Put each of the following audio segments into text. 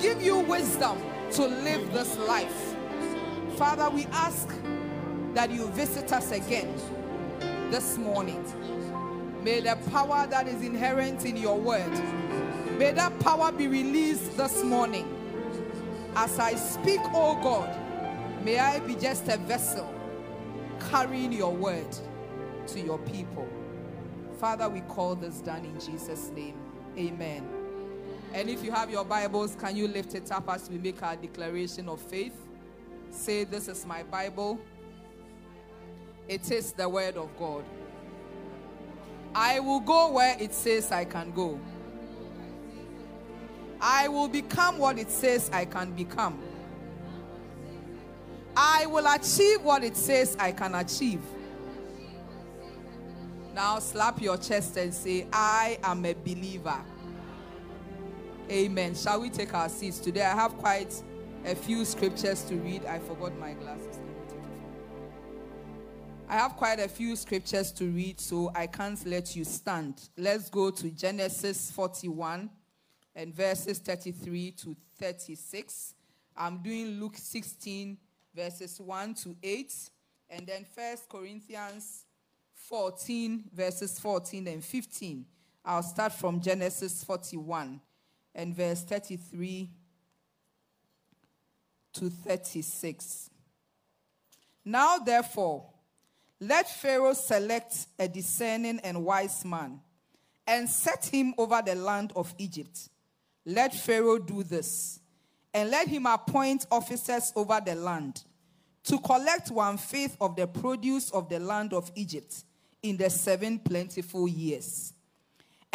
give you wisdom to live this life. Father, we ask that you visit us again this morning. May the power that is inherent in your word, may that power be released this morning. As I speak, oh God, may I be just a vessel carrying your word to your people. Father, we call this done in Jesus' name. Amen. And if you have your Bibles, can you lift it up as we make our declaration of faith? Say, This is my Bible. It is the Word of God. I will go where it says I can go. I will become what it says I can become. I will achieve what it says I can achieve. Now slap your chest and say, I am a believer. Amen. Shall we take our seats today? I have quite a few scriptures to read. I forgot my glasses. I have quite a few scriptures to read, so I can't let you stand. Let's go to Genesis 41 and verses 33 to 36. I'm doing Luke 16, verses 1 to 8, and then First Corinthians 14, verses 14 and 15. I'll start from Genesis 41 and verse 33 to 36. Now, therefore, let Pharaoh select a discerning and wise man and set him over the land of Egypt. Let Pharaoh do this, and let him appoint officers over the land to collect one fifth of the produce of the land of Egypt in the seven plentiful years.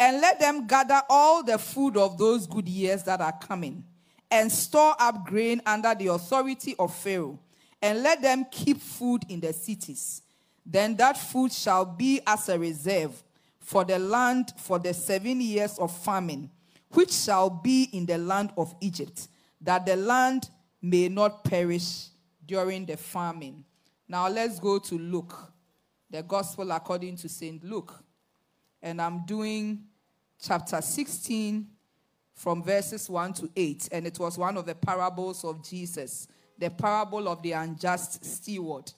And let them gather all the food of those good years that are coming, and store up grain under the authority of Pharaoh, and let them keep food in the cities. Then that food shall be as a reserve for the land for the seven years of famine, which shall be in the land of Egypt, that the land may not perish during the famine. Now let's go to Luke the Gospel according to St. Luke. And I'm doing chapter 16 from verses 1 to 8. And it was one of the parables of Jesus, the parable of the unjust steward.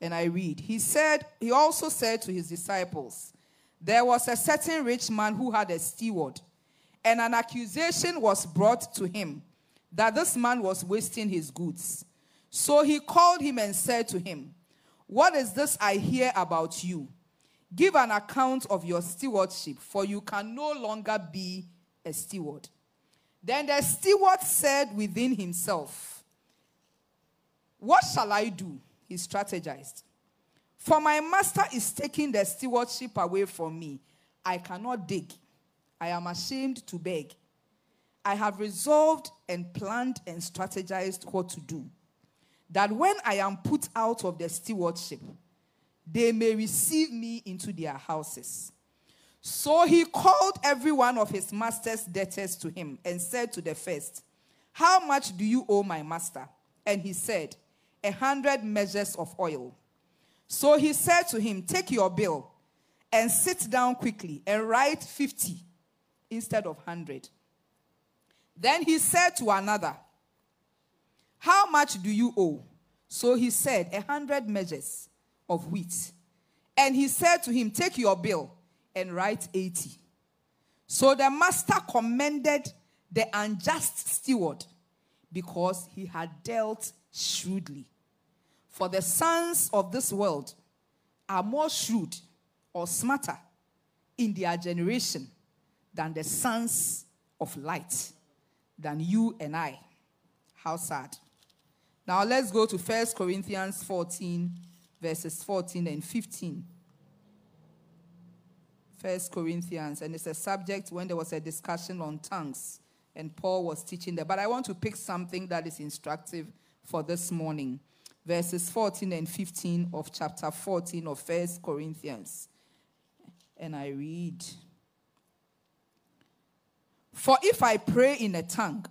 And I read, He said, He also said to his disciples, There was a certain rich man who had a steward, and an accusation was brought to him that this man was wasting his goods. So he called him and said to him, what is this I hear about you? Give an account of your stewardship, for you can no longer be a steward. Then the steward said within himself, What shall I do? He strategized. For my master is taking the stewardship away from me. I cannot dig. I am ashamed to beg. I have resolved and planned and strategized what to do that when I am put out of the stewardship, they may receive me into their houses. So he called every one of his master's debtors to him and said to the first, How much do you owe my master? And he said, A hundred measures of oil. So he said to him, Take your bill and sit down quickly and write 50 instead of 100. Then he said to another, how much do you owe? So he said, A hundred measures of wheat. And he said to him, Take your bill and write 80. So the master commended the unjust steward because he had dealt shrewdly. For the sons of this world are more shrewd or smarter in their generation than the sons of light, than you and I. How sad. Now let's go to 1 Corinthians 14, verses 14 and 15. 1 Corinthians, and it's a subject when there was a discussion on tongues, and Paul was teaching there. But I want to pick something that is instructive for this morning. Verses 14 and 15 of chapter 14 of First Corinthians. And I read For if I pray in a tongue,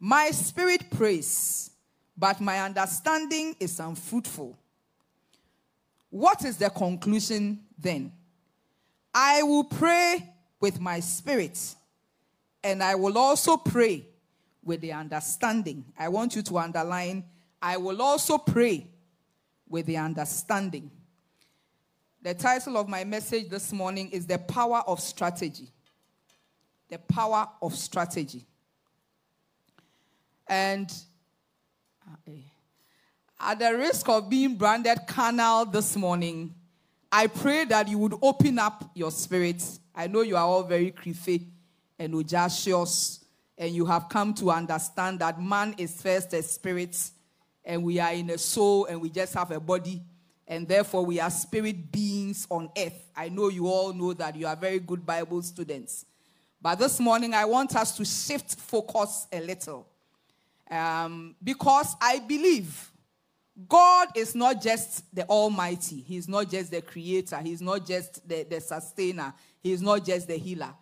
my spirit prays but my understanding is unfruitful. What is the conclusion then? I will pray with my spirit, and I will also pray with the understanding. I want you to underline, I will also pray with the understanding. The title of my message this morning is The Power of Strategy. The Power of Strategy. And uh, at the risk of being branded carnal this morning, I pray that you would open up your spirits. I know you are all very creepy and audacious, and you have come to understand that man is first a spirit, and we are in a soul, and we just have a body, and therefore we are spirit beings on earth. I know you all know that you are very good Bible students. But this morning, I want us to shift focus a little. Um, because I believe God is not just the Almighty, He's not just the Creator, He's not just the, the Sustainer, He's not just the Healer.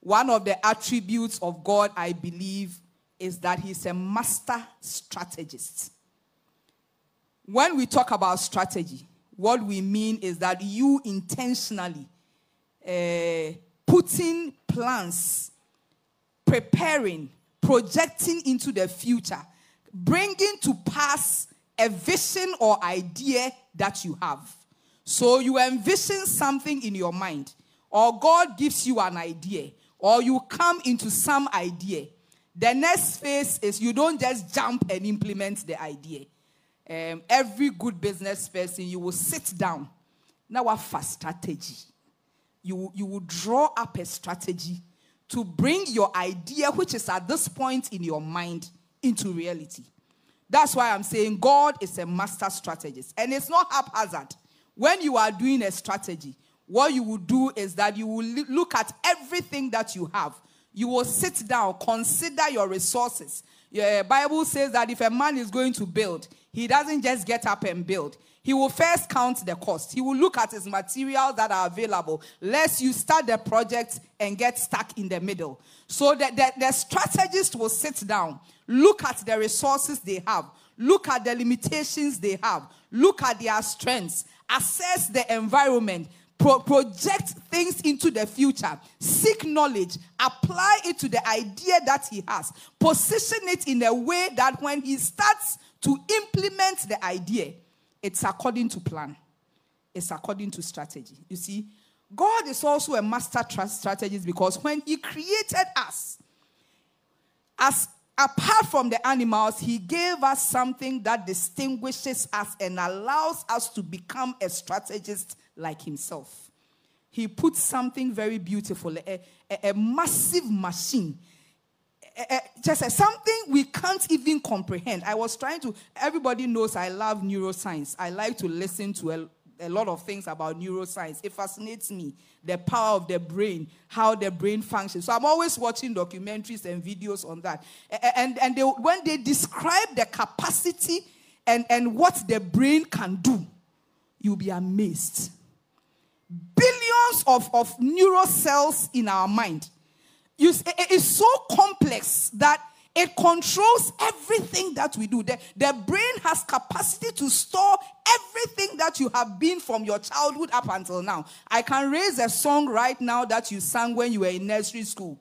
One of the attributes of God, I believe, is that He's a master strategist. When we talk about strategy, what we mean is that you intentionally uh, putting plans, preparing, projecting into the future, bringing to pass a vision or idea that you have. So you envision something in your mind, or God gives you an idea, or you come into some idea. The next phase is you don't just jump and implement the idea. Um, every good business person, you will sit down. Now, what fast strategy? You, you will draw up a strategy to bring your idea, which is at this point in your mind, into reality. That's why I'm saying God is a master strategist. And it's not haphazard. When you are doing a strategy, what you will do is that you will look at everything that you have. You will sit down, consider your resources. The Bible says that if a man is going to build, he doesn't just get up and build. He will first count the cost. He will look at his materials that are available, lest you start the project and get stuck in the middle. So that the, the strategist will sit down, look at the resources they have, look at the limitations they have, look at their strengths, assess the environment, Pro- project things into the future, seek knowledge, apply it to the idea that he has, position it in a way that when he starts to implement the idea, it's according to plan. It's according to strategy. You see, God is also a master strategist because when He created us, as apart from the animals, He gave us something that distinguishes us and allows us to become a strategist like Himself. He put something very beautiful, a, a, a massive machine just something we can't even comprehend. I was trying to, everybody knows I love neuroscience. I like to listen to a lot of things about neuroscience. It fascinates me, the power of the brain, how the brain functions. So I'm always watching documentaries and videos on that. And, and they, when they describe the capacity and, and what the brain can do, you'll be amazed. Billions of, of neural cells in our mind you, it's so complex that it controls everything that we do. The, the brain has capacity to store everything that you have been from your childhood up until now. I can raise a song right now that you sang when you were in nursery school.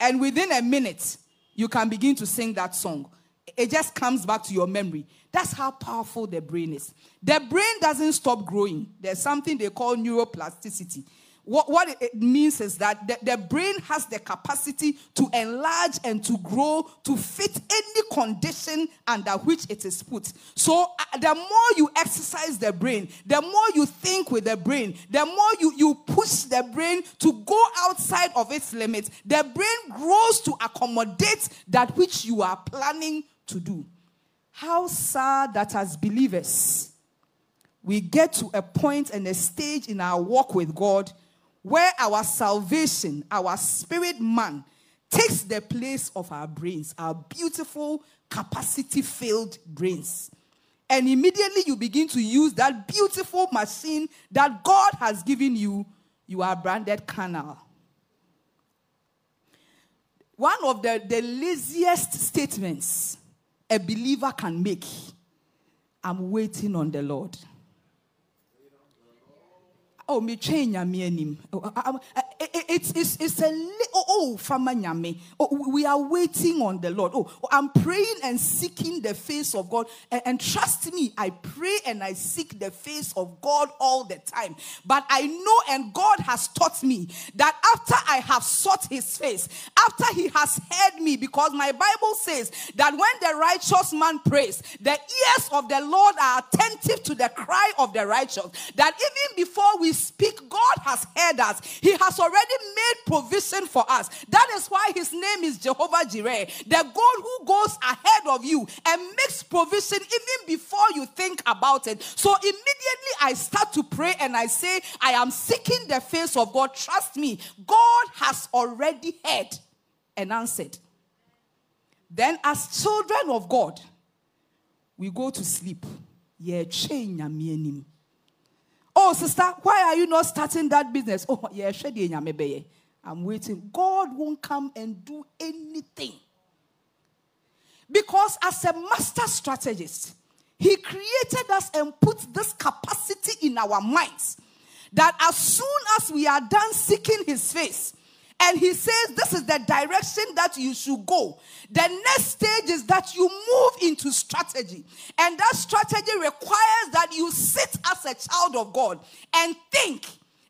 And within a minute, you can begin to sing that song. It just comes back to your memory. That's how powerful the brain is. The brain doesn't stop growing. There's something they call neuroplasticity. What, what it means is that the, the brain has the capacity to enlarge and to grow to fit any condition under which it is put. So, uh, the more you exercise the brain, the more you think with the brain, the more you, you push the brain to go outside of its limits, the brain grows to accommodate that which you are planning to do. How sad that as believers, we get to a point and a stage in our walk with God where our salvation, our spirit man, takes the place of our brains, our beautiful, capacity filled brains. And immediately you begin to use that beautiful machine that God has given you, you are branded carnal. One of the, the laziest statements a believer can make I'm waiting on the Lord. Oh, me train nyame anim. Oh, uh, uh, uh, it's, it's, it's a oh, oh, fama nyame. Oh, we are waiting on the Lord. Oh, oh, I'm praying and seeking the face of God. And, and trust me, I pray and I seek the face of God all the time. But I know and God has taught me that after I have sought his face, after he has heard me, because my Bible says that when the righteous man prays, the ears of the Lord are attentive to the cry of the righteous. That even before we speak, God has heard us. He has already made provision for us. That is why his name is Jehovah Jireh, the God who goes ahead of you and makes provision even before you think about it. So immediately I start to pray and I say, I am seeking the face of God. Trust me, God has already heard and answered. Then, as children of God, we go to sleep. Oh, sister, why are you not starting that business? Oh, yeah, I'm waiting. God won't come and do anything. Because as a master strategist, he created us and put this capacity in our minds that as soon as we are done seeking his face, and he says this is the direction that you should go. The next stage is that you move into strategy. And that strategy requires that you sit as a child of God and think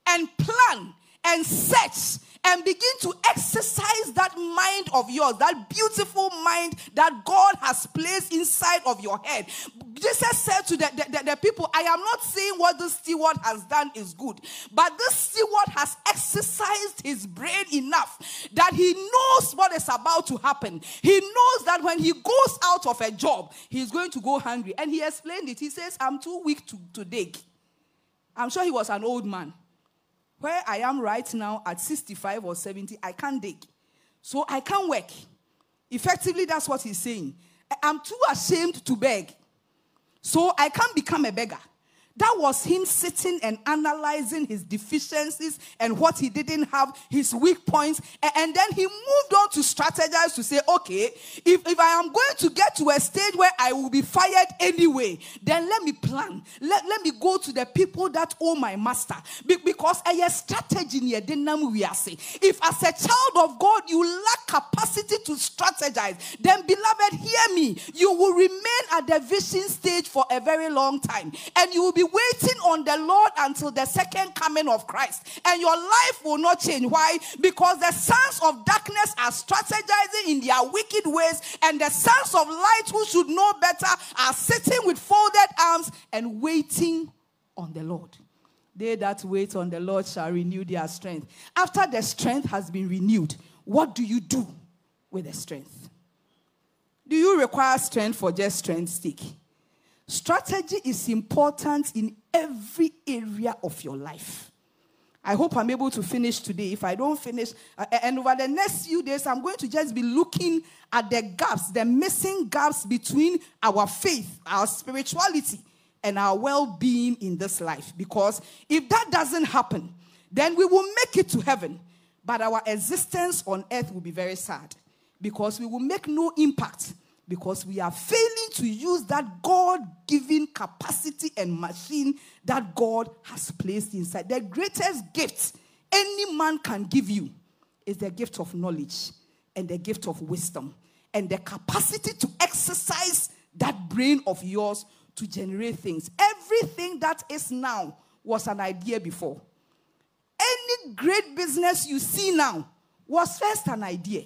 and plan and search and begin to exercise that mind of yours, that beautiful mind that God has placed inside of your head. Jesus said to the, the, the, the people, I am not saying what this steward has done is good, but this steward has exercised his brain enough that he knows what is about to happen. He knows that when he goes out of a job, he's going to go hungry. And he explained it. He says, I'm too weak to, to dig. I'm sure he was an old man. Where I am right now at 65 or 70, I can't dig. So I can't work. Effectively, that's what he's saying. I'm too ashamed to beg. So I can't become a beggar. That was him sitting and analyzing his deficiencies and what he didn't have, his weak points. And then he moved on to strategize to say, okay, if, if I am going to get to a stage where I will be fired anyway, then let me plan. Let, let me go to the people that owe my master. Be, because a strategy near we are saying. If as a child of God you lack capacity to strategize, then beloved, hear me. You will remain at the vision stage for a very long time. And you will be waiting on the Lord until the second coming of Christ. And your life will not change. Why? Because the sons of darkness are strategizing in their wicked ways, and the sons of light who should know better are sitting with folded arms and waiting on the Lord. They that wait on the Lord shall renew their strength. After the strength has been renewed, what do you do with the strength? Do you require strength for just strength's sake? Strategy is important in every area of your life. I hope I'm able to finish today. If I don't finish, uh, and over the next few days, I'm going to just be looking at the gaps, the missing gaps between our faith, our spirituality, and our well being in this life. Because if that doesn't happen, then we will make it to heaven, but our existence on earth will be very sad because we will make no impact because we are failing to use that God given capacity and machine that God has placed inside. The greatest gift any man can give you is the gift of knowledge and the gift of wisdom and the capacity to exercise that brain of yours to generate things. Everything that is now was an idea before. Any great business you see now was first an idea.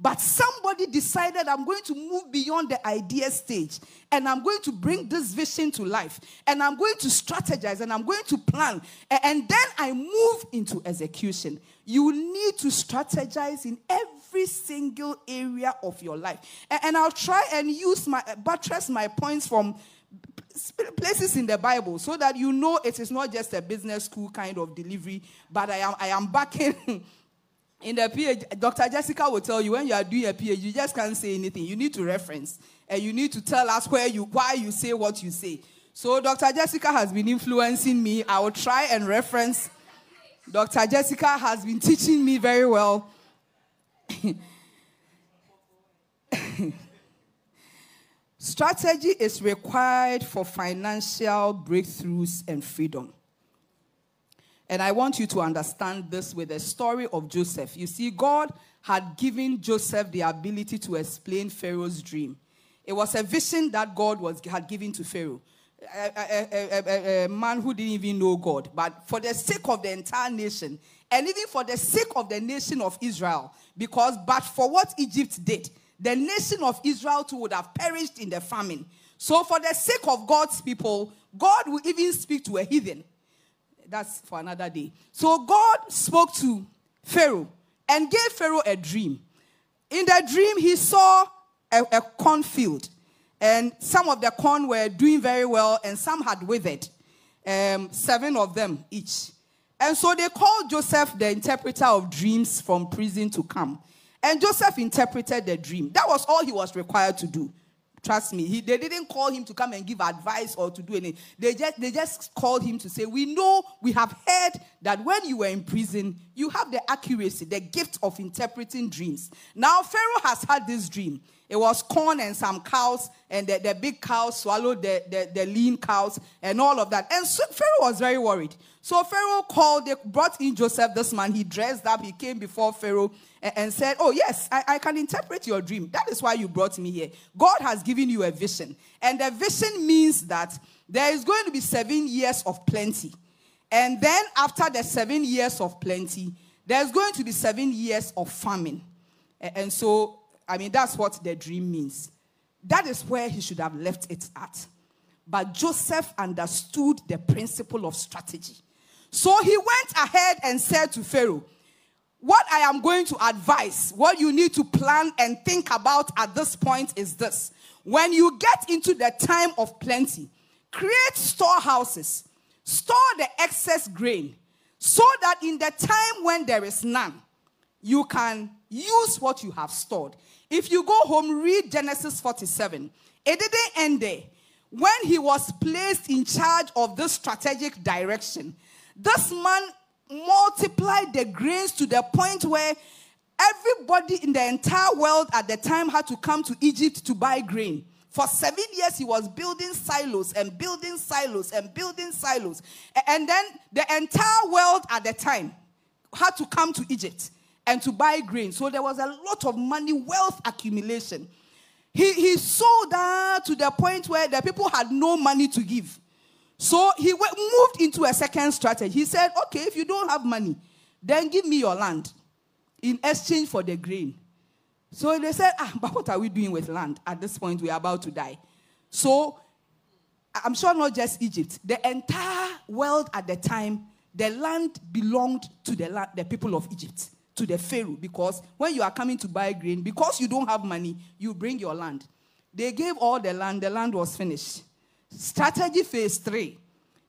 But somebody decided, I'm going to move beyond the idea stage and I'm going to bring this vision to life and I'm going to strategize and I'm going to plan. And then I move into execution. You need to strategize in every single area of your life. And I'll try and use my buttress my points from places in the Bible so that you know it is not just a business school kind of delivery, but I am I am backing in the PhD, Dr. Jessica will tell you when you are doing a PhD, you just can't say anything. You need to reference and you need to tell us where you why you say what you say. So Dr. Jessica has been influencing me. I will try and reference. Dr. Jessica has been teaching me very well. Strategy is required for financial breakthroughs and freedom. And I want you to understand this with the story of Joseph. You see, God had given Joseph the ability to explain Pharaoh's dream. It was a vision that God was, had given to Pharaoh. A, a, a, a, man who didn't even know God. But for the sake of the entire nation, and even for the sake of the nation of Israel, because but for what Egypt did, the nation of Israel too would have perished in the famine. So, for the sake of God's people, God will even speak to a heathen. That's for another day. So, God spoke to Pharaoh and gave Pharaoh a dream. In the dream, he saw a, a cornfield, and some of the corn were doing very well, and some had withered. Um, seven of them each. And so they called Joseph, the interpreter of dreams, from prison to come. And Joseph interpreted the dream. That was all he was required to do. Trust me, he, they didn't call him to come and give advice or to do anything. They just, they just called him to say, We know, we have heard that when you were in prison, you have the accuracy, the gift of interpreting dreams. Now, Pharaoh has had this dream. It was corn and some cows, and the, the big cows swallowed the, the, the lean cows and all of that. And so Pharaoh was very worried. So Pharaoh called, they brought in Joseph, this man. He dressed up, he came before Pharaoh and, and said, Oh, yes, I, I can interpret your dream. That is why you brought me here. God has given you a vision. And the vision means that there is going to be seven years of plenty. And then after the seven years of plenty, there's going to be seven years of famine. And so I mean, that's what the dream means. That is where he should have left it at. But Joseph understood the principle of strategy. So he went ahead and said to Pharaoh, What I am going to advise, what you need to plan and think about at this point is this. When you get into the time of plenty, create storehouses, store the excess grain, so that in the time when there is none, you can use what you have stored. If you go home, read Genesis 47. It didn't end there. When he was placed in charge of this strategic direction, this man multiplied the grains to the point where everybody in the entire world at the time had to come to Egypt to buy grain. For seven years, he was building silos and building silos and building silos. And then the entire world at the time had to come to Egypt and to buy grain. So there was a lot of money, wealth accumulation. He, he sold that to the point where the people had no money to give. So he went, moved into a second strategy. He said, Okay, if you don't have money, then give me your land in exchange for the grain. So they said, Ah, but what are we doing with land? At this point, we are about to die. So I'm sure not just Egypt, the entire world at the time, the land belonged to the, the people of Egypt to the Pharaoh because when you are coming to buy grain, because you don't have money, you bring your land. They gave all the land, the land was finished. Strategy phase three.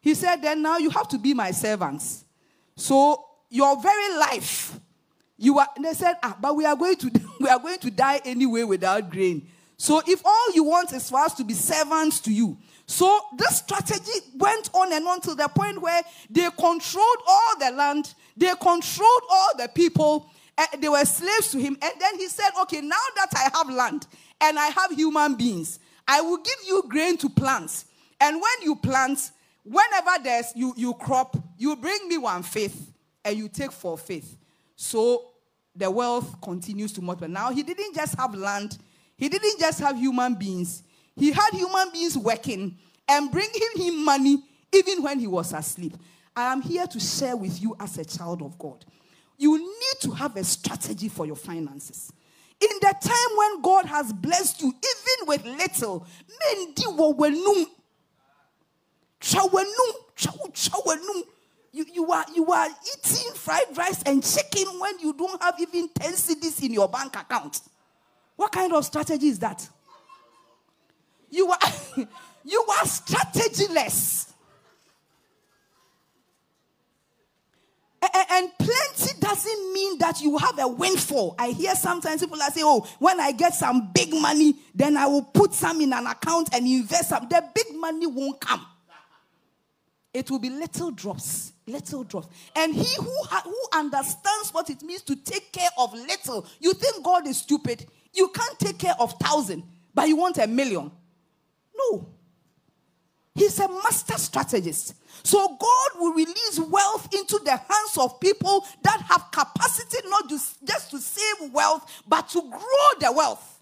He said, Then now you have to be my servants. So your very life, you are they said, ah, but we are going to we are going to die anyway without grain. So if all you want is for us to be servants to you. So this strategy went on and on to the point where they controlled all the land, they controlled all the people. they were slaves to him. And then he said, Okay, now that I have land and I have human beings, I will give you grain to plant. And when you plant, whenever there's you, you crop, you bring me one fifth and you take four fifth. So the wealth continues to multiply. Now he didn't just have land, he didn't just have human beings, he had human beings working and bringing him money even when he was asleep. I am here to share with you as a child of God. You need to have a strategy for your finances. In the time when God has blessed you, even with little, you, you, are, you are eating fried rice and chicken when you don't have even 10 cedis in your bank account. What kind of strategy is that? You are, you are strategyless. And plenty doesn't mean that you have a windfall. I hear sometimes people are saying, oh, when I get some big money, then I will put some in an account and invest some. The big money won't come. It will be little drops, little drops. And he who, ha- who understands what it means to take care of little, you think God is stupid. You can't take care of thousand, but you want a million. No. He's a master strategist. So God will release wealth into the hands of people that have capacity not just, to save wealth, but to grow the wealth.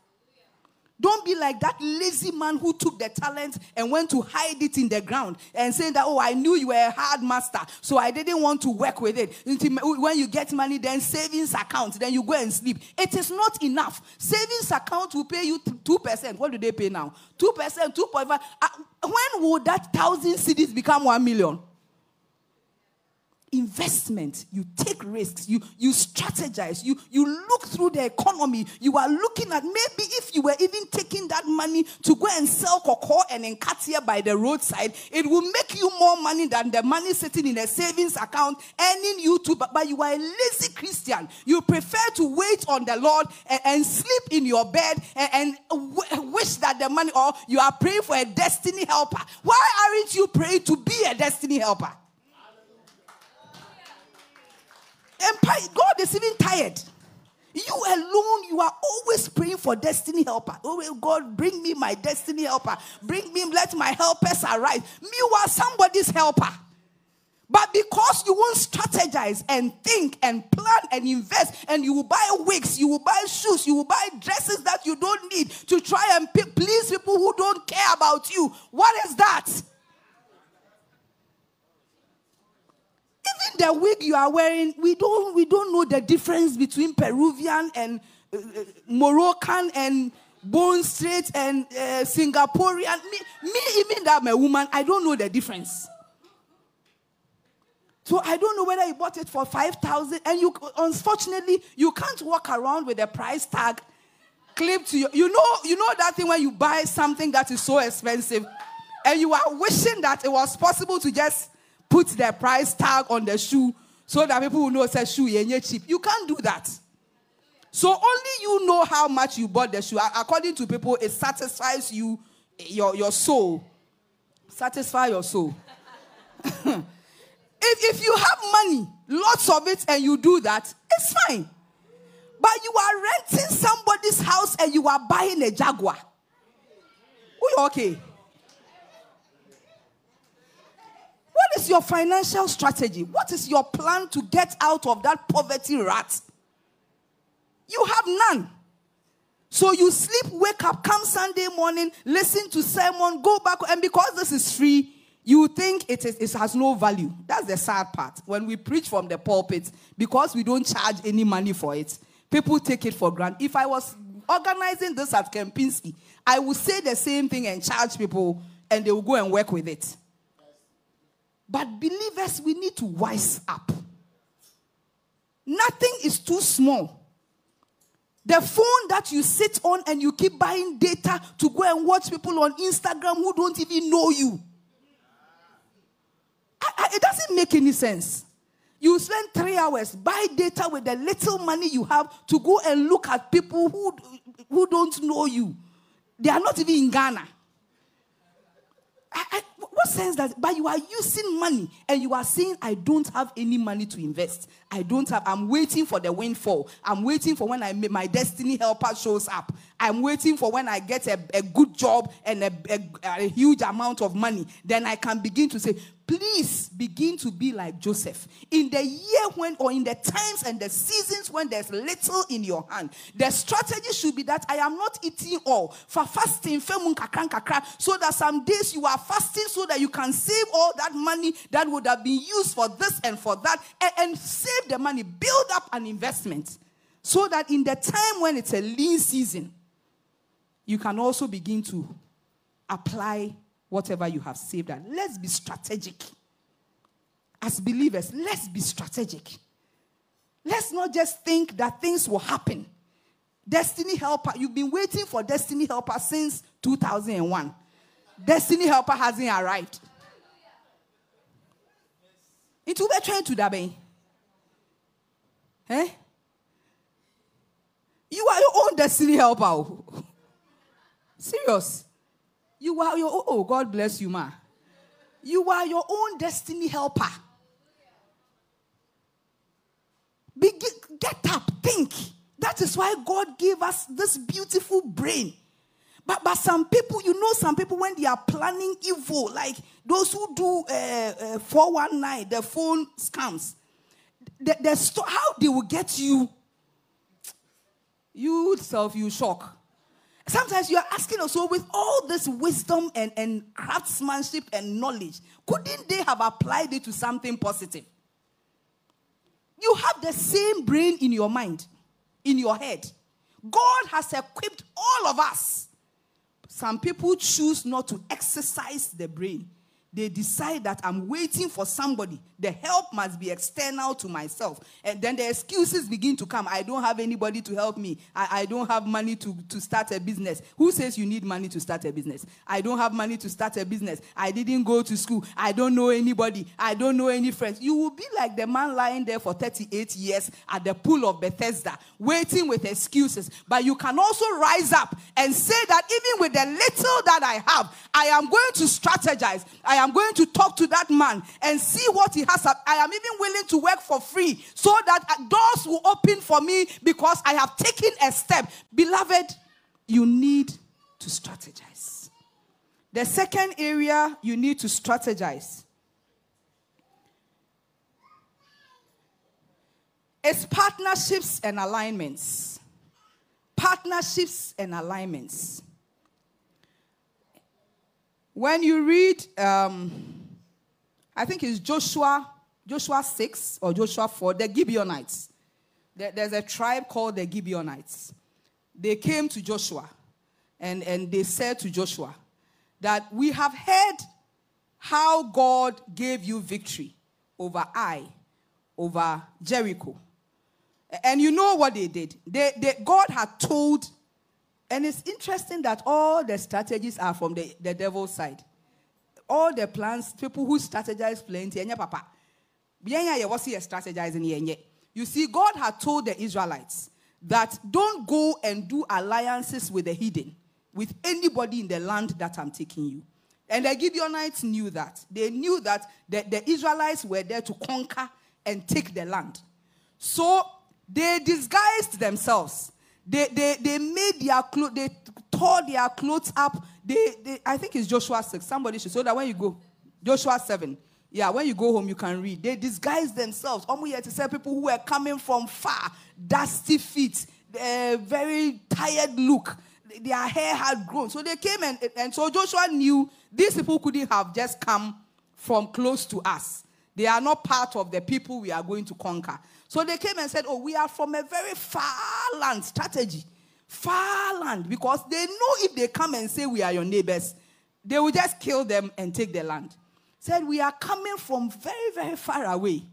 Don't be like that lazy man who took the talent and went to hide it in the ground and saying that, oh, I knew you were a hard master, so I didn't want to work with it. When you get money, then savings account, then you go and sleep. It is not enough. Savings account will pay you 2%. What do they pay now? 2%, 2.5. Uh, when will that thousand cedis become 1 million? Investment you take risks you you strategize you you look through the economy you are looking at maybe if you were even taking that money to go and sell cocoa and enkatia by the roadside it will make you more money than the money sitting in a savings account earning you to but, but you are a lazy christian. You prefer to wait on the lord and, and sleep in your bed and, and w- wish that the money or you are praying for a destiny helper. Why aren't you praying to be a destiny helper Empire, God is even tired. You alone, you are always praying for destiny helper. Oh, God, bring me my destiny helper. Bring me, let my helpers arise. You are somebody's helper. But because you won't strategize and think and plan and invest, and you will buy wigs, you will buy shoes, you will buy dresses that you don't need to try and please people who don't care about you, what is that? Even the wig you are wearing, we don't, we don't know the difference between Peruvian and uh, uh Moroccan and Bond Street and uh, Singaporean. Me, me, even that I'm a woman, I don't know the difference. So I don't know whether you bought it for 5,000 and you unfortunately you can't walk around with a price tag clipped to you. You know, you know that thing when you buy something that is so expensive and you are wishing that it was possible to just put the price tag on the shoe so that people will know it's a shoe cheap. You can't do that. So only you know how much you bought the shoe. According to people, it satisfies you, your, your soul. Satisfy your soul. if, if you have money, lots of it, and you do that, it's fine. But you are renting somebody's house and you are buying a Jaguar. We okay? What is your financial strategy? What is your plan to get out of that poverty rat? You have none. So you sleep, wake up, come Sunday morning, listen to sermon, go back, and because this is free, you think it, is, it has no value. That's the sad part. When we preach from the pulpit, because we don't charge any money for it, people take it for granted. If I was organizing this at Kempinski, I would say the same thing and charge people, and they will go and work with it. But believers, we need to wise up. Nothing is too small. The phone that you sit on and you keep buying data to go and watch people on Instagram who don't even know you. I, I, it doesn't make any sense. You spend three hours, buy data with the little money you have to go and look at people who, who don't know you. They are not even in Ghana. I, what sense that? But you are using money and you are saying, I don't have any money to invest. I don't have, I'm waiting for the windfall. I'm waiting for when I my destiny helper shows up. I'm waiting for when I get a, a good job and a, a, a huge amount of money. Then I can begin to say, please begin to be like Joseph. In the year when, or in the times and the seasons when there's little in your hand, the strategy should be that I am not eating all for fasting, so that some days you are fasting so that you can save all that money that would have been used for this and for that, and, and save the money, build up an investment, so that in the time when it's a lean season, you can also begin to apply whatever you have saved. And let's be strategic. As believers, let's be strategic. Let's not just think that things will happen. Destiny helper, you've been waiting for destiny helper since 2001. Destiny helper hasn't arrived. It will be trying to dabe. Eh? You are your own destiny helper. Serious. You are your oh, God bless you, ma. You are your own destiny helper. Get up, think. That is why God gave us this beautiful brain. But, but some people, you know, some people, when they are planning evil, like those who do uh, uh, 419, the phone scams, the, the sto- how they will get you, you self, you shock. Sometimes you are asking us, so with all this wisdom and, and craftsmanship and knowledge, couldn't they have applied it to something positive? You have the same brain in your mind, in your head. God has equipped all of us. Some people choose not to exercise the brain they decide that I'm waiting for somebody. The help must be external to myself. And then the excuses begin to come. I don't have anybody to help me. I, I don't have money to, to start a business. Who says you need money to start a business? I don't have money to start a business. I didn't go to school. I don't know anybody. I don't know any friends. You will be like the man lying there for 38 years at the pool of Bethesda, waiting with excuses. But you can also rise up and say that even with the little that I have, I am going to strategize. I am am going to talk to that man and see what he has. I am even willing to work for free so that doors will open for me because I have taken a step. Beloved, you need to strategize. The second area you need to strategize is partnerships and alignments. Partnerships and alignments. When you read, um, I think it's Joshua, Joshua 6 or Joshua 4, the Gibeonites. There's a tribe called the Gibeonites. They came to Joshua and, and they said to Joshua that we have heard how God gave you victory over Ai, over Jericho. And you know what they did? They, they, God had told and it's interesting that all the strategies are from the, the devil's side. All the plans, people who strategize plenty, and papa. strategizing. You see, God had told the Israelites that don't go and do alliances with the hidden, with anybody in the land that I'm taking you. And the Gibeonites knew that. They knew that the, the Israelites were there to conquer and take the land. So they disguised themselves they, they, they made their clothes, they tore their clothes up. They, they, I think it's Joshua 6. Somebody should, so that when you go, Joshua 7. Yeah, when you go home, you can read. They disguised themselves. Almost yet to say people who were coming from far, dusty feet, very tired look. Their hair had grown. So they came and, and so Joshua knew these people couldn't have just come from close to us. They are not part of the people we are going to conquer. So they came and said, Oh, we are from a very far land strategy. Far land. Because they know if they come and say we are your neighbors, they will just kill them and take the land. Said, We are coming from very, very far away.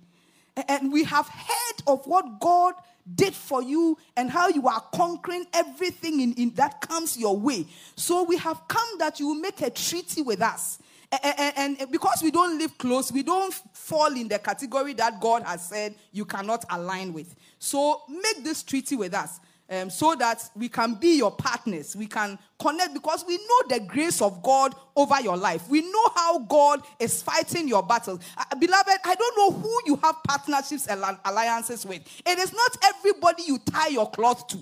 And we have heard of what God did for you and how you are conquering everything in, in that comes your way. So we have come that you will make a treaty with us and, and, because we don't live close, we don't fall in the category that God has said you cannot align with. So make this treaty with us. Um, so that we can be your partners. We can connect because we know the grace of God over your life. We know how God is fighting your battles. Uh, beloved, I don't know who you have partnerships and alliances with. It is not everybody you tie your cloth to.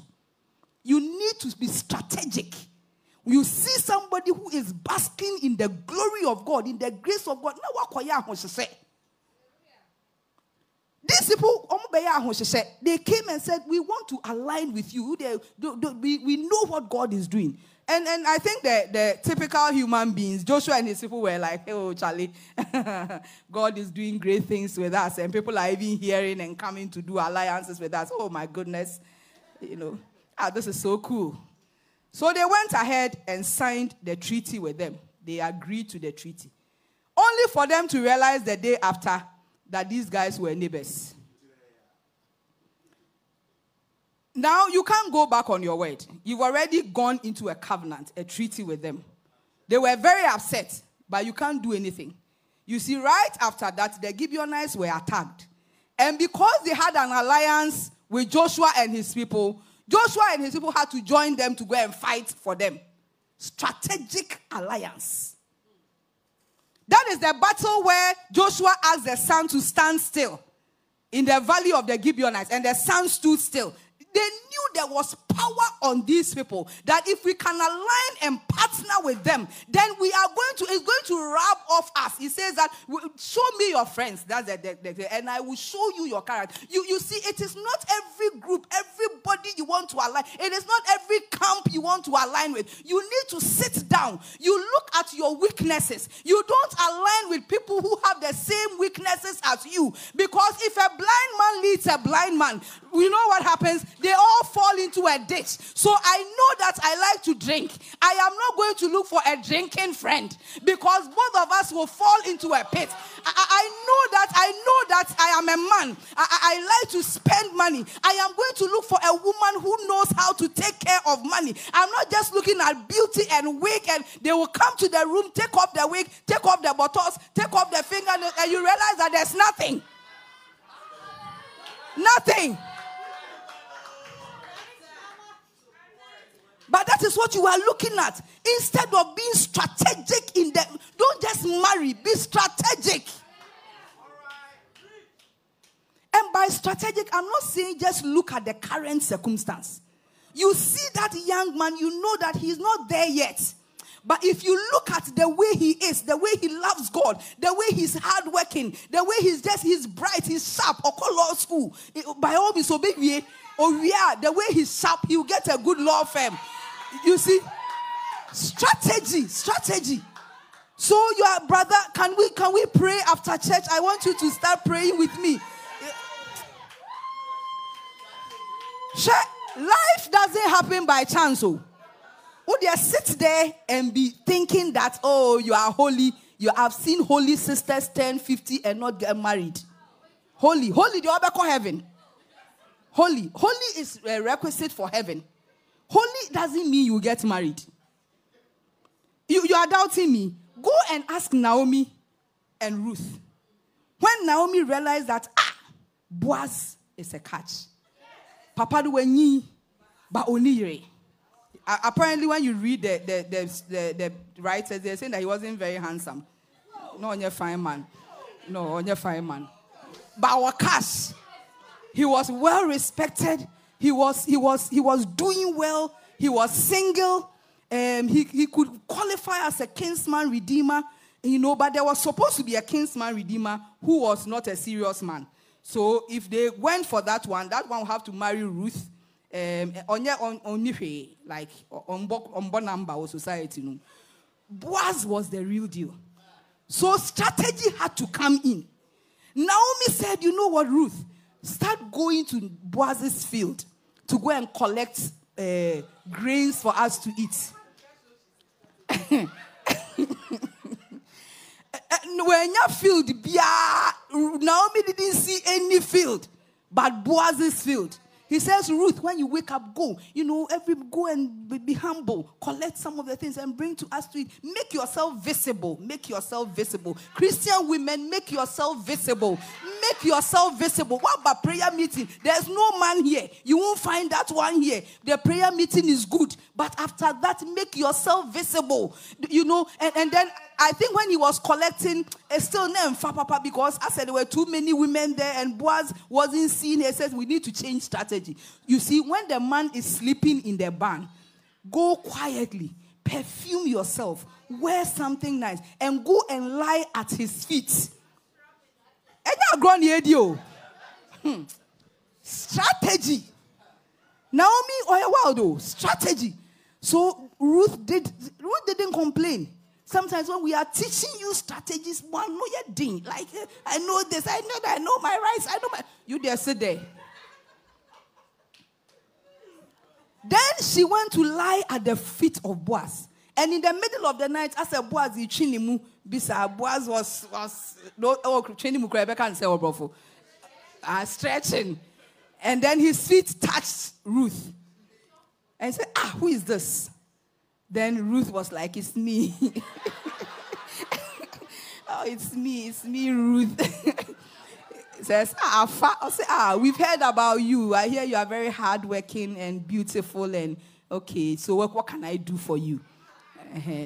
You need to be strategic you see somebody who is basking in the glory of God, in the grace of God. These people, they came and said, We want to align with you. we, know what God is doing. And, and I think the, the typical human beings, Joshua and his people were like, oh, Charlie, God is doing great things with us. And people are even hearing and coming to do alliances with us. Oh, my goodness. You know, ah, this is so cool. So they went ahead and signed the treaty with them. They agreed to the treaty. Only for them to realize the day after that these guys were neighbors. Now you can't go back on your word. You've already gone into a covenant, a treaty with them. They were very upset, but you can't do anything. You see, right after that, the Gibeonites were attacked. And because they had an alliance with Joshua and his people, Joshua and his people had to join them to go and fight for them. Strategic alliance. That is the battle where Joshua asked the sun to stand still in the valley of the Gibeonites, and the sun stood still. They knew there was power on these people. That if we can align and partner with them, then we are going to, it's going to rub off us. He says that, show me your friends. That's the, the, the, and I will show you your character. You, you see, it is not every group, everybody you want to align. It is not every camp you want to align with. You need to sit down. You look at your weaknesses. You don't align with people who have the same weaknesses as you. Because if a blind man leads a blind man, you know what happens? They all fall into a ditch. So I know that I like to drink. I am not going to look for a drinking friend because both of us will fall into a pit. I, I know that I know that I am a man. I, I like to spend money. I am going to look for a woman who knows how to take care of money. I'm not just looking at beauty and wig, and they will come to the room, take off the wig, take off the bottles, take off the finger, and you realize that there's nothing. Nothing. But that is what you are looking at. Instead of being strategic in them, don't just marry, be strategic. And by strategic, I'm not saying just look at the current circumstance. You see that young man, you know that he's not there yet. But if you look at the way he is, the way he loves God, the way he's hardworking, the way he's just he's bright, he's sharp, or call law school, eh, by all means, oh eh, yeah, the way he's sharp, he'll get a good law firm. You see? Strategy, strategy. So your brother, can we can we pray after church? I want you to start praying with me. Life doesn't happen by chance. Oh. Would you sit there and be thinking that, oh, you are holy? You have seen holy sisters 10, 50 and not get married. Holy. Holy, the other call heaven. Holy. Holy is a requisite for heaven. Holy doesn't mean you get married. You, you are doubting me. Go and ask Naomi and Ruth. When Naomi realized that, ah, Boaz is a catch. Papa do but only Apparently, when you read the, the, the, the, the writers, they're saying that he wasn't very handsome. No, on your fine man. No, on your fine man. But our cash, he was well respected he was, he was, he was doing well. He was single. Um, he, he could qualify as a kinsman redeemer, you know, but there was supposed to be a kinsman redeemer who was not a serious man. So if they went for that one, that one would have to marry Ruth. Um, like on number or society. Boaz was the real deal. So strategy had to come in. Naomi said, You know what, Ruth? Start going to Boaz's field to go and collect uh, grains for us to eat. when you field, Naomi didn't see any field, but Boaz's field. He says, Ruth, when you wake up, go. You know, every go and be, be, humble. Collect some of the things and bring to us to eat. Make yourself visible. Make yourself visible. Christian women, make yourself visible. Make yourself visible. What about prayer meeting? There's no man here. You won't find that one here. The prayer meeting is good. But after that, make yourself visible. You know, and, and then I think when he was collecting, it's still name Papa because I said there were too many women there and Boaz wasn't seen. He says we need to change strategy. You see, when the man is sleeping in the barn, go quietly, perfume yourself, wear something nice, and go and lie at his feet. Hmm. Strategy. Naomi a wild strategy. So Ruth did Ruth didn't complain. Sometimes when we are teaching you strategies, one know your ding. Like I know this, I know that, I know my rights, I know my. You there sit there. Then she went to lie at the feet of Boaz. And in the middle of the night, as a Boaz, he chinimu, bisa Boaz was was no oh chinimu krebe can't say brofo. Uh, stretching. And then his feet touched Ruth. And he said, Ah, who is this? Then Ruth was like, It's me. oh, it's me, it's me, Ruth. says, ah, fa-. I'll say, ah, we've heard about you. I hear you are very hardworking and beautiful. And okay, so what, what can I do for you?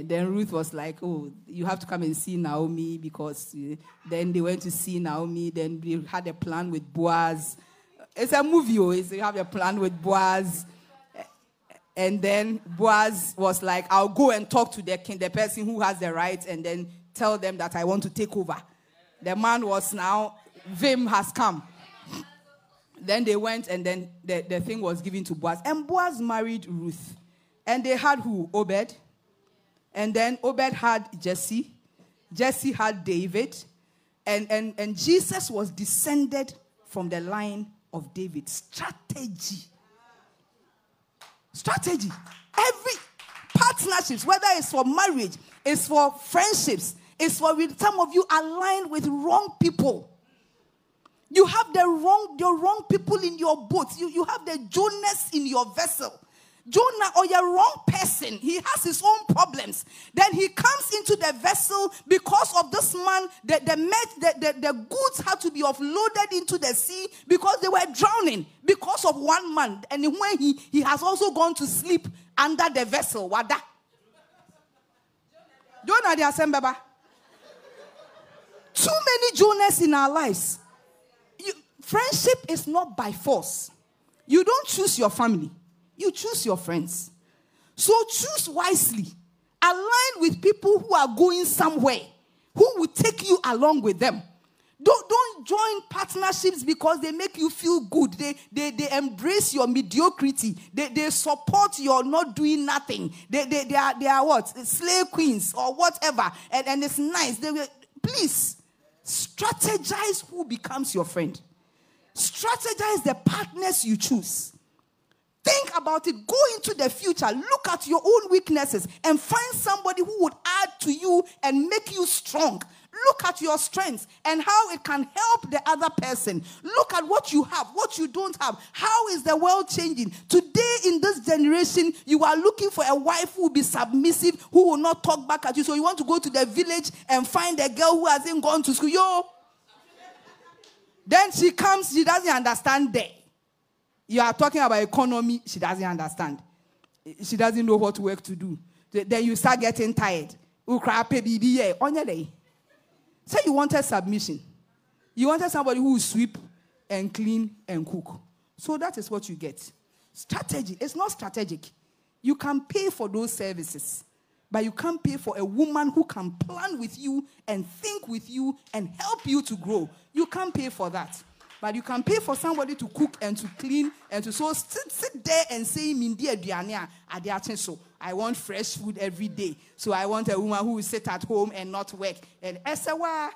Then Ruth was like, oh, you have to come and see Naomi because uh, then they went to see Naomi. Then we had a plan with Boaz. it's a movie. Oh, you have a plan with Boaz. And then Boaz was like, I'll go and talk to the king, the person who has the right, and then tell them that I want to take over. The man was now, Vim has come. Then they went, and then the, the thing was given to Boaz. And Boaz married Ruth. And they had who? Obed. And then Obed had Jesse. Jesse had David. And, and, and Jesus was descended from the line of David. Strategy. Strategy. Every partnerships, whether it's for marriage, it's for friendships, it's for some of you aligned with wrong people. You have the wrong, the wrong people in your boat. You, you have the Jonahs in your vessel. Jonah or your wrong person, he has his own problems. Then he comes into the vessel because of this man. The, the, the, the, the goods had to be offloaded into the sea because they were drowning because of one man. And when he, he has also gone to sleep under the vessel, wada. Jonah the Asembaba. Too many Jonahs in our lives. You, friendship is not by force. You don't choose your family. You choose your friends. So choose wisely. Align with people who are going somewhere, who will take you along with them. Don't, don't join partnerships because they make you feel good. They, they, they embrace your mediocrity. They, they support your not doing nothing. They, they, they, are, they are what? Slave queens or whatever. And, and it's nice. They, please, strategize who becomes your friend. Strategize the partners you choose. Think about it. Go into the future. Look at your own weaknesses and find somebody who would add to you and make you strong. Look at your strengths and how it can help the other person. Look at what you have, what you don't have. How is the world changing? Today, in this generation, you are looking for a wife who will be submissive, who will not talk back at you. So you want to go to the village and find a girl who hasn't gone to school. Yo. Then she comes, she doesn't understand there. You are talking about economy, she doesn't understand. She doesn't know what work to do. Then you start getting tired. Say you wanted submission. You wanted somebody who will sweep and clean and cook. So that is what you get. Strategy. It's not strategic. You can pay for those services, but you can't pay for a woman who can plan with you and think with you and help you to grow. You can't pay for that. But you can pay for somebody to cook and to clean and to so sit, sit there and say, Mindi so I want fresh food every day. So I want a woman who will sit at home and not work. And Esawa.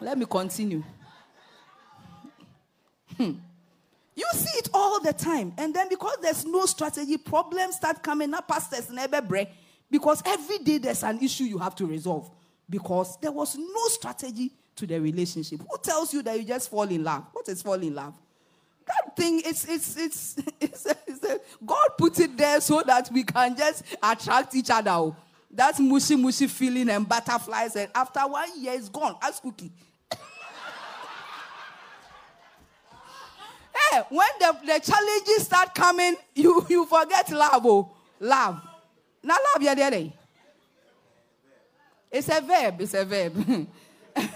Let me continue. Hmm. You see it all the time. And then because there's no strategy, problems start coming up, pastors never break. Because every day there's an issue you have to resolve. Because there was no strategy to the relationship. Who tells you that you just fall in love? What is fall in love? That thing, it's, it's, it's, it's, it's a, God put it there so that we can just attract each other. Oh. That's mushy, mushy feeling and butterflies. And after one year, it's gone. Ask Cookie. hey, when the, the challenges start coming, you, you forget love. Oh. Love. Now, love, yeah, there. It's a verb. It's a verb.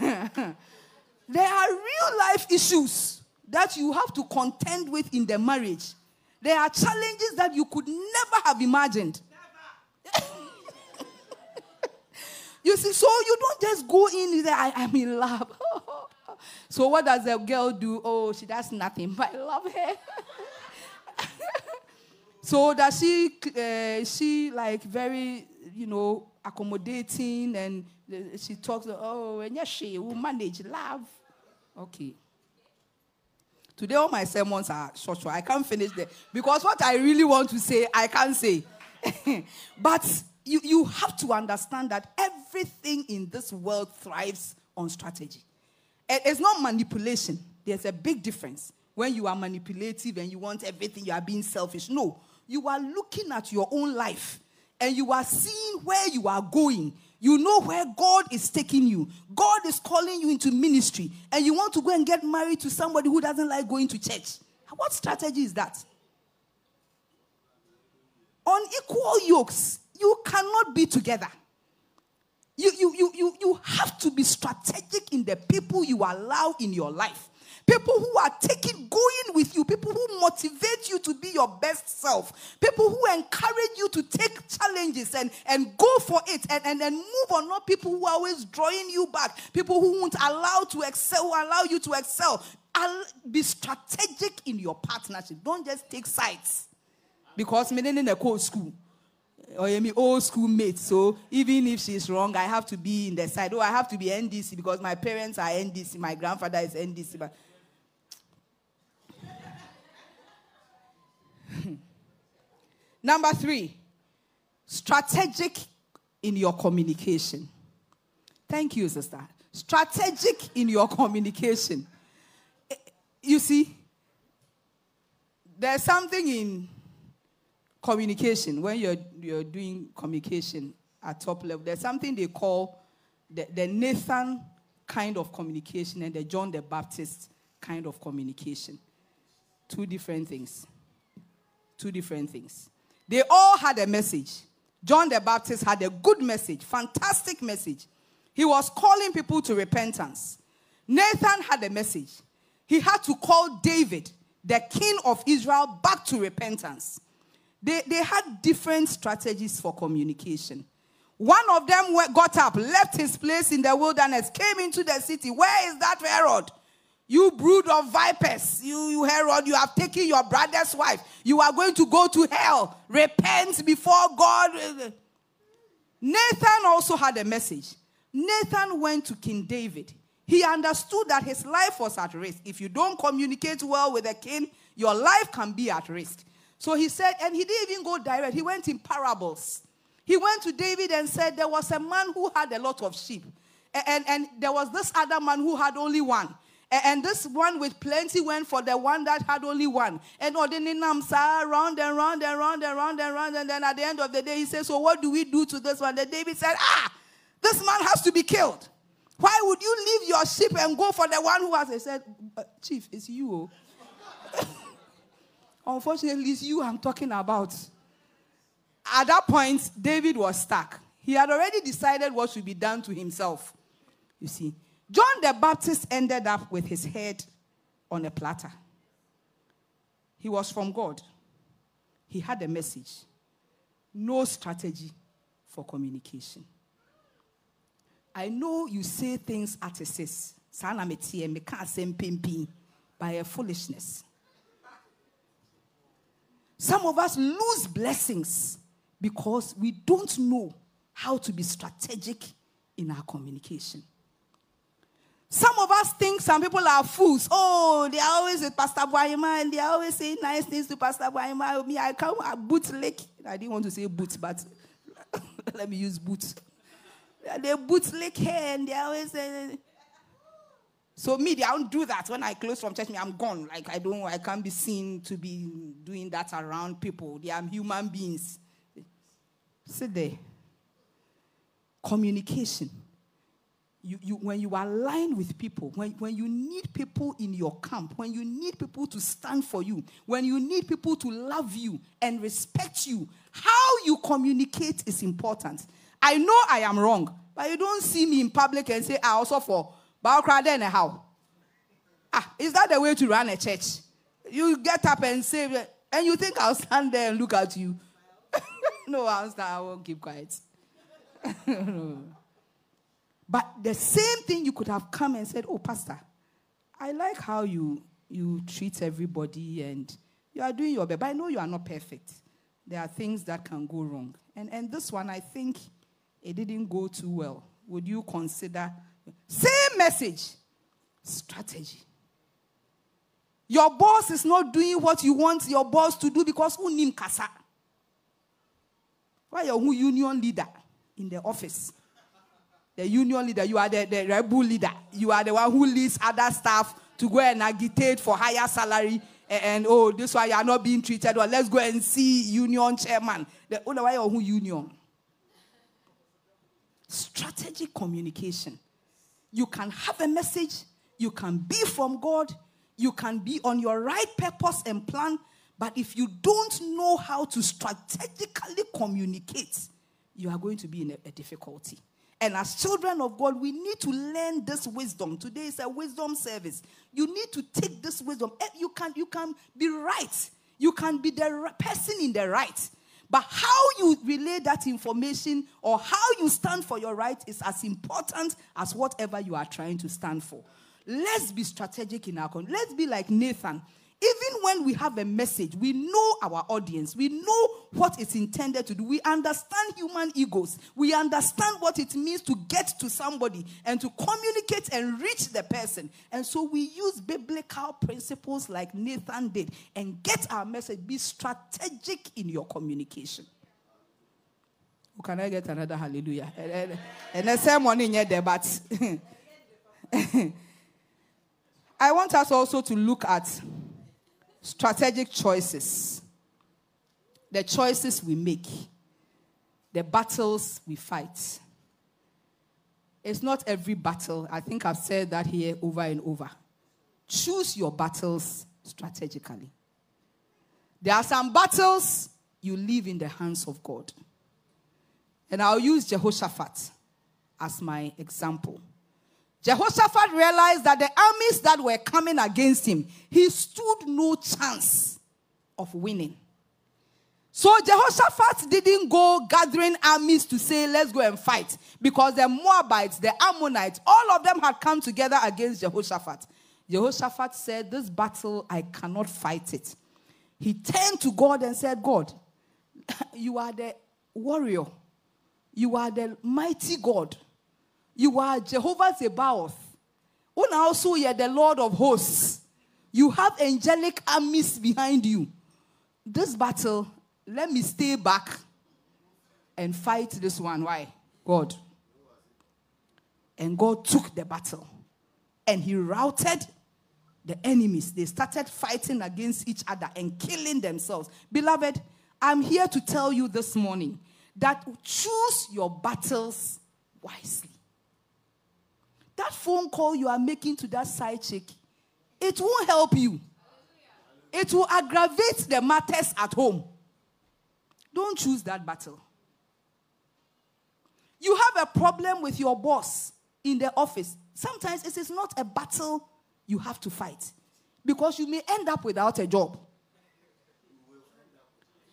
there are real life issues that you have to contend with in the marriage. There are challenges that you could never have imagined. you see, so you don't just go in say, I am in love. so what does the girl do? Oh, she does nothing, but I love her. so does she, uh, she like very, you know, accommodating and she talks, oh, and yes, she will manage love. Okay. Today, all my sermons are short, short. I can't finish there because what I really want to say, I can't say. but you, you have to understand that everything in this world thrives on strategy. It's not manipulation. There's a big difference. When you are manipulative and you want everything, you are being selfish. No, you are looking at your own life and you are seeing where you are going you know where God is taking you. God is calling you into ministry, and you want to go and get married to somebody who doesn't like going to church. What strategy is that? On equal yokes, you cannot be together. You, you, you, you, you have to be strategic in the people you allow in your life. People who are taking, going with you, people who motivate you to be your best self, people who encourage you to take challenges and, and go for it and, and, and move on, not people who are always drawing you back, people who won't allow to excel, who allow you to excel. I'll be strategic in your partnership. Don't just take sides. Because me in a cold school or my old school mate. So even if she's wrong, I have to be in the side. Oh, I have to be NDC because my parents are NDC. My grandfather is NDC. But Number three, strategic in your communication. Thank you, sister. Strategic in your communication. You see, there's something in communication, when you're, you're doing communication at top level, there's something they call the, the Nathan kind of communication and the John the Baptist kind of communication. Two different things. Two different things. They all had a message. John the Baptist had a good message, fantastic message. He was calling people to repentance. Nathan had a message. He had to call David, the king of Israel, back to repentance. They, they had different strategies for communication. One of them got up, left his place in the wilderness, came into the city. Where is that Herod? You brood of vipers, you, you Herod, you have taken your brother's wife. You are going to go to hell. Repent before God. Nathan also had a message. Nathan went to King David. He understood that his life was at risk. If you don't communicate well with the king, your life can be at risk. So he said, and he didn't even go direct, he went in parables. He went to David and said, There was a man who had a lot of sheep. And, and, and there was this other man who had only one. And, this one with plenty went for the one that had only one. And Odinamsa round and round and round and round and round. And then at the end of the day, he said, So what do we do to this one? Then David said, Ah, this man has to be killed. Why would you leave your sheep and go for the one who has? He said, uh, Chief, it's you. Oh. Unfortunately, it's you I'm talking about. At that point, David was stuck. He had already decided what should be done to himself. You see, John the Baptist ended up with his head on a platter. He was from God. He had a message, no strategy for communication. I know you say things at a sis, by a foolishness. Some of us lose blessings because we don't know how to be strategic in our communication. Some of us think some people are fools. Oh, they are always with Pastor Boyema and they are always saying nice things to Pastor Boyema. Me, I come a bootlick. I didn't want to say boot, but let me use boot. They bootlick hair and they always say, so me, I don't do that. When I close from church, me, I'm gone. Like I don't, I can't be seen to be doing that around people. They are human beings. Sit there. Communication. You, you, when you align with people, when, when you need people in your camp, when you need people to stand for you, when you need people to love you and respect you, how you communicate is important. I know I am wrong, but you don't see me in public and say, I also for Baokra then how? Ah, is that the way to run a church? You get up and say, and you think I'll stand there and look at you? no, I'll stand, I won't keep quiet. But the same thing you could have come and said, Oh, Pastor, I like how you you treat everybody and you are doing your best. But I know you are not perfect. There are things that can go wrong. And and this one I think it didn't go too well. Would you consider same message, strategy. Your boss is not doing what you want your boss to do because unim kasa. Why are you union leader in the office? The union leader, you are the, the rebel leader. You are the one who leads other staff to go and agitate for higher salary. And, and oh, this why you are not being treated well. Let's go and see union chairman. The other why who union. Strategic communication. You can have a message, you can be from God, you can be on your right purpose and plan, but if you don't know how to strategically communicate, you are going to be in a, a difficulty. And as children of God, we need to learn this wisdom. Today is a wisdom service. You need to take this wisdom. Eh, you can, you can be right. You can be the person in the right. But how you relay that information or how you stand for your right is as important as whatever you are trying to stand for. Let's be strategic in our content. Let's be like Nathan. Even when we have a message, we know our audience, we know what it's intended to do, we understand human egos, we understand what it means to get to somebody and to communicate and reach the person. And so we use biblical principles like Nathan did and get our message. Be strategic in your communication. Oh, can I get another hallelujah? Eh, eh, eh. And the same one in there, but I want us also to look at strategic choices, the choices we make, the battles we fight. It's not every battle. I think I've said that here over and over. Choose your battles strategically. There are some battles you leave in the hands of God. And I'll use Jehoshaphat as my example. Jehoshaphat realized that the armies that were coming against him, he stood no chance of winning. So Jehoshaphat didn't go gathering armies to say, let's go and fight. Because the Moabites, the Ammonites, all of them had come together against Jehoshaphat. Jehoshaphat said, This battle, I cannot fight it. He turned to God and said, God, you are the warrior, you are the mighty God. You are Jehovah Zebaoth. Una also you are the Lord of hosts. You have angelic armies behind you. This battle, let me stay back and fight this one. Why? God. And God took the battle and he routed the enemies. They started fighting against each other and killing themselves. Beloved, I'm here to tell you this morning that choose your battles wisely. That phone call you are making to that side chick, it won't help you. It will aggravate the matters at home. Don't choose that battle. You have a problem with your boss in the office. Sometimes it is not a battle you have to fight because you may end up without a job.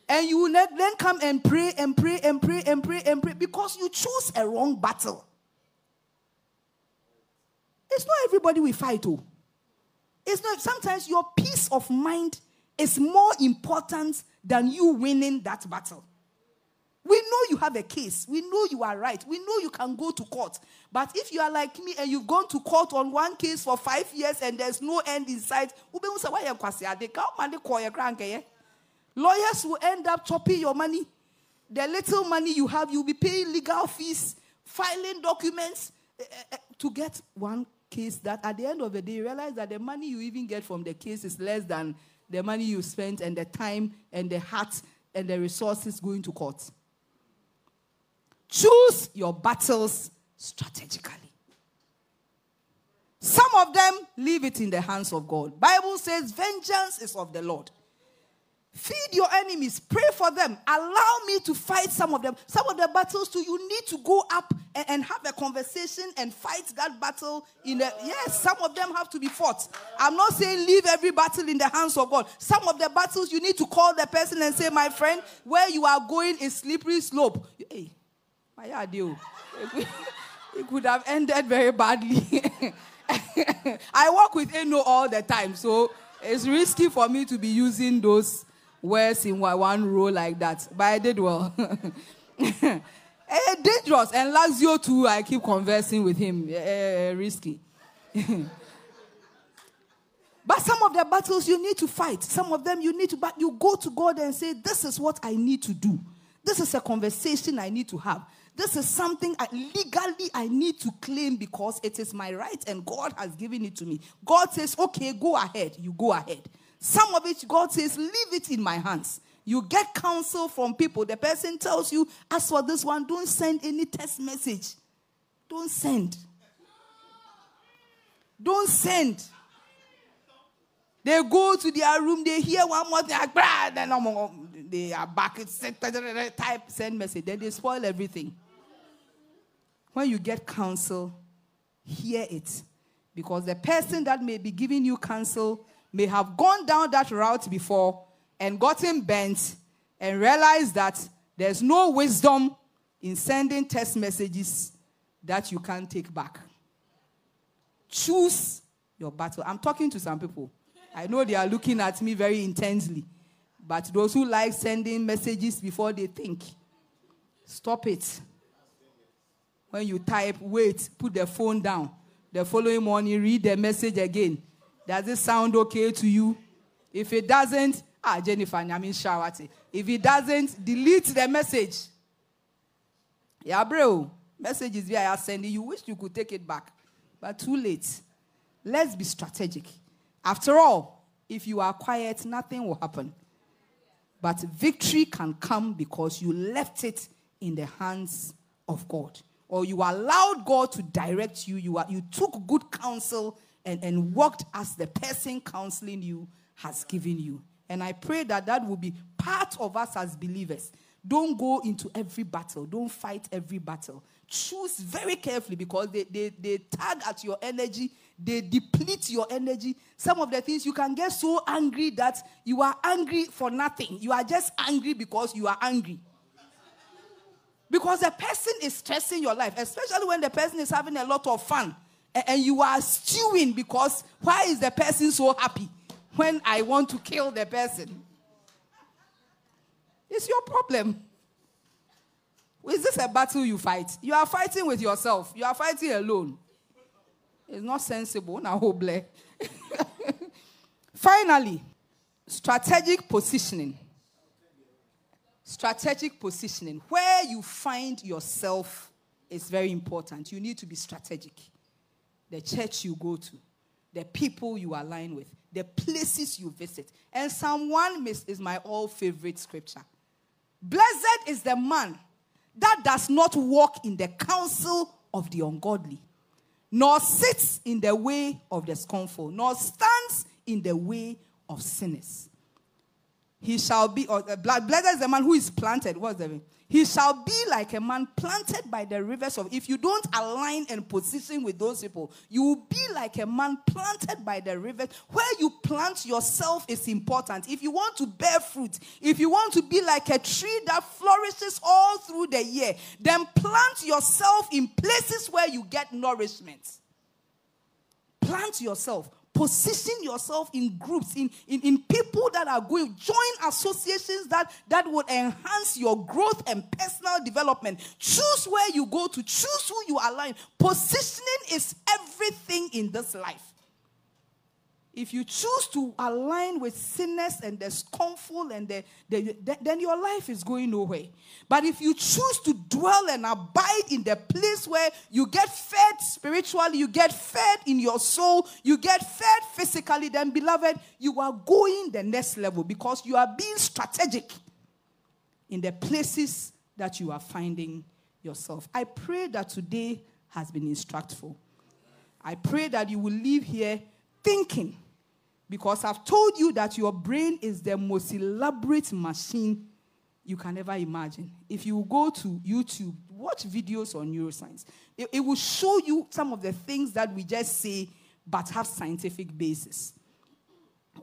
And you will then come and pray and pray and pray and pray and pray because you choose a wrong battle. It's not everybody we fight, oh. It's not sometimes your peace of mind is more important than you winning that battle. We know you have a case. We know you are right. We know you can go to court. But if you are like me and you've gone to court on one case for five years and there's no end in sight, lawyers will end up chopping your money. The little money you have, you'll be paying legal fees, filing documents uh, uh, to get one case that at the end of the day, you realize that the money you even get from the case is less than the money you spent and the time and the heart and the resources going to court. Choose your battles strategically. Some of them leave it in the hands of God. Bible says vengeance is of the Lord. Feed your enemies, pray for them, allow me to fight some of them. Some of the battles too, you need to go up and, and have a conversation and fight that battle in the yes, some of them have to be fought. I'm not saying leave every battle in the hands of God. Some of the battles you need to call the person and say, My friend, where you are going is slippery slope. Hey, my idea. It could have ended very badly. I work with Eno all the time, so it's risky for me to be using those words in one row like that. But I did well. eh, dangerous. And Lazio too, I keep conversing with him. Eh, risky. but some of the battles you need to fight. Some of them you need to, but you go to God and say, This is what I need to do. This is a conversation I need to have. This is something I, legally I need to claim because it is my right and God has given it to me. God says, okay, go ahead. You go ahead. Some of it, God says, leave it in my hands. You get counsel from people. The person tells you, as for this one, don't send any text message. Don't send. Don't send. They go to their room, they hear one more thing, then they are back, type, send message. Then they spoil everything. when you get counsel, hear it. Because the person that may be giving you counsel may have gone down that route before and gotten bent and realized that there's no wisdom in sending text messages that you can't take back. Choose your battle. I'm talking to some people. I know they are looking at me very intensely. But those who like sending messages before they think, stop it. When you type, wait, put the phone down. The following morning, read the message again. Does it sound okay to you? If it doesn't, ah, Jennifer, I mean, Shawati. If it doesn't, delete the message. Yeah, bro. Messages via I are sending you. Wish you could take it back, but too late. Let's be strategic. After all, if you are quiet, nothing will happen. But victory can come because you left it in the hands of God. Or you allowed God to direct you. You, are, you took good counsel and, and worked as the person counseling you has given you. And I pray that that will be part of us as believers. Don't go into every battle, don't fight every battle. Choose very carefully because they, they, they tag at your energy, they deplete your energy. Some of the things you can get so angry that you are angry for nothing. You are just angry because you are angry. Because the person is stressing your life, especially when the person is having a lot of fun and you are stewing because why is the person so happy when I want to kill the person? It's your problem. Is this a battle you fight? You are fighting with yourself. You are fighting alone. It's not sensible. Now, oh, Finally, strategic positioning. Strategic positioning. Where you find yourself is very important. You need to be strategic. The church you go to, the people you align with, the places you visit. And Psalm 1 is my all favorite scripture. Blessed is the man that does not walk in the counsel of the ungodly, nor sits in the way of the scornful, nor stands in the way of sinners. He shall be, or, uh, blessed is the man who is planted. What's the he shall be like a man planted by the rivers of. If you don't align and position with those people, you will be like a man planted by the rivers. Where you plant yourself is important. If you want to bear fruit, if you want to be like a tree that flourishes all through the year, then plant yourself in places where you get nourishment. Plant yourself position yourself in groups, in, in, in people that are going, join associations that, that would enhance your growth and personal development. Choose where you go to, choose who you align. Positioning is everything in this life. If you choose to align with sinners and the scornful, and the, the, the, then your life is going nowhere. But if you choose to dwell and abide in the place where you get fed spiritually, you get fed in your soul, you get fed physically, then, beloved, you are going the next level because you are being strategic in the places that you are finding yourself. I pray that today has been instructful. I pray that you will leave here thinking because I've told you that your brain is the most elaborate machine you can ever imagine. If you go to YouTube, watch videos on neuroscience, it, it will show you some of the things that we just say but have scientific basis.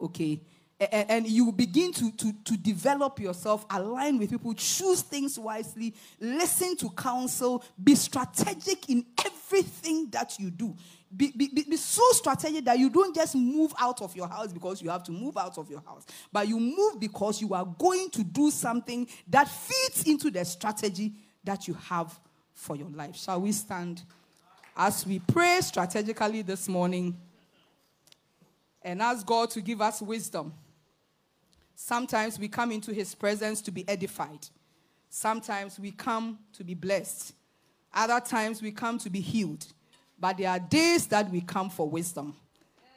Okay? And, and you begin to, to, to develop yourself, align with people, choose things wisely, listen to counsel, be strategic in everything that you do. Be, be, be, so strategic that you don't just move out of your house because you have to move out of your house, but you move because you are going to do something that fits into the strategy that you have for your life. Shall we stand as we pray strategically this morning and ask God to give us wisdom? Sometimes we come into His presence to be edified, sometimes we come to be blessed, other times we come to be healed. But there are days that we come for wisdom.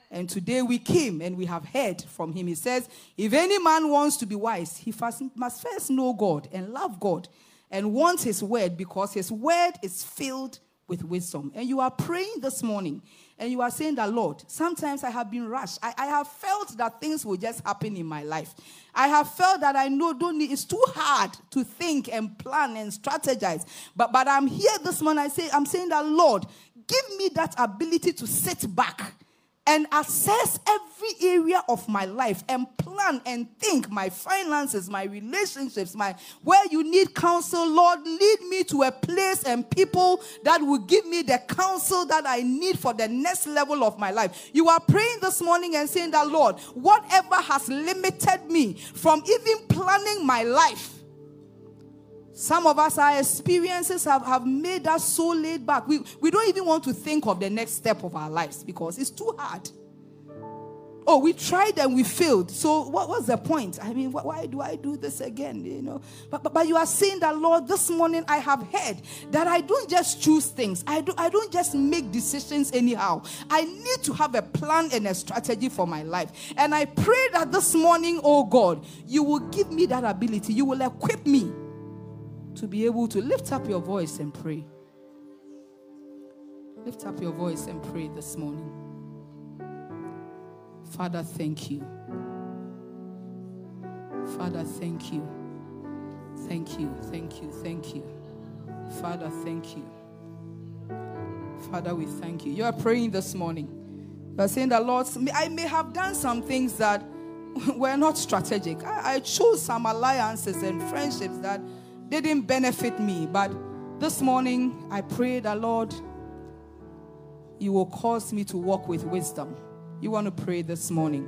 And today we came and we have heard from him. He says, If any man wants to be wise, he first, must first know God and love God and want his word because his word is filled with wisdom. And you are praying this morning and you are saying that, Lord, sometimes I have been rushed. I, I have felt that things will just happen in my life. I have felt that I know don't need, it's too hard to think and plan and strategize. But, but I'm here this morning. I say, I'm saying that, Lord, give me that ability to sit back and assess every area of my life and plan and think my finances, my relationships, my where you need counsel, Lord, lead me to a place and people that will give me the counsel that I need for the next level of my life. You are praying this morning and saying that, Lord, whatever has limited me from even planning my life some of us, our experiences have, have made us so laid back. We, we don't even want to think of the next step of our lives because it's too hard. Oh, we tried and we failed. So what was the point? I mean, why do I do this again? You know, but, but, but you are saying that, Lord, this morning I have heard that I don't just choose things. I, do, I don't just make decisions anyhow. I need to have a plan and a strategy for my life. And I pray that this morning, oh God, you will give me that ability. You will equip me to be able to lift up your voice and pray. Lift up your voice and pray this morning. Father, thank you. Father, thank you. Thank you, thank you, thank you. Father, thank you. Father, we thank you. You are praying this morning. You are saying that, Lord, I may have done some things that were not strategic. I, I chose some alliances and friendships that didn't benefit me. But this morning, I pray that, Lord, you will cause me to walk with wisdom. You want to pray this morning.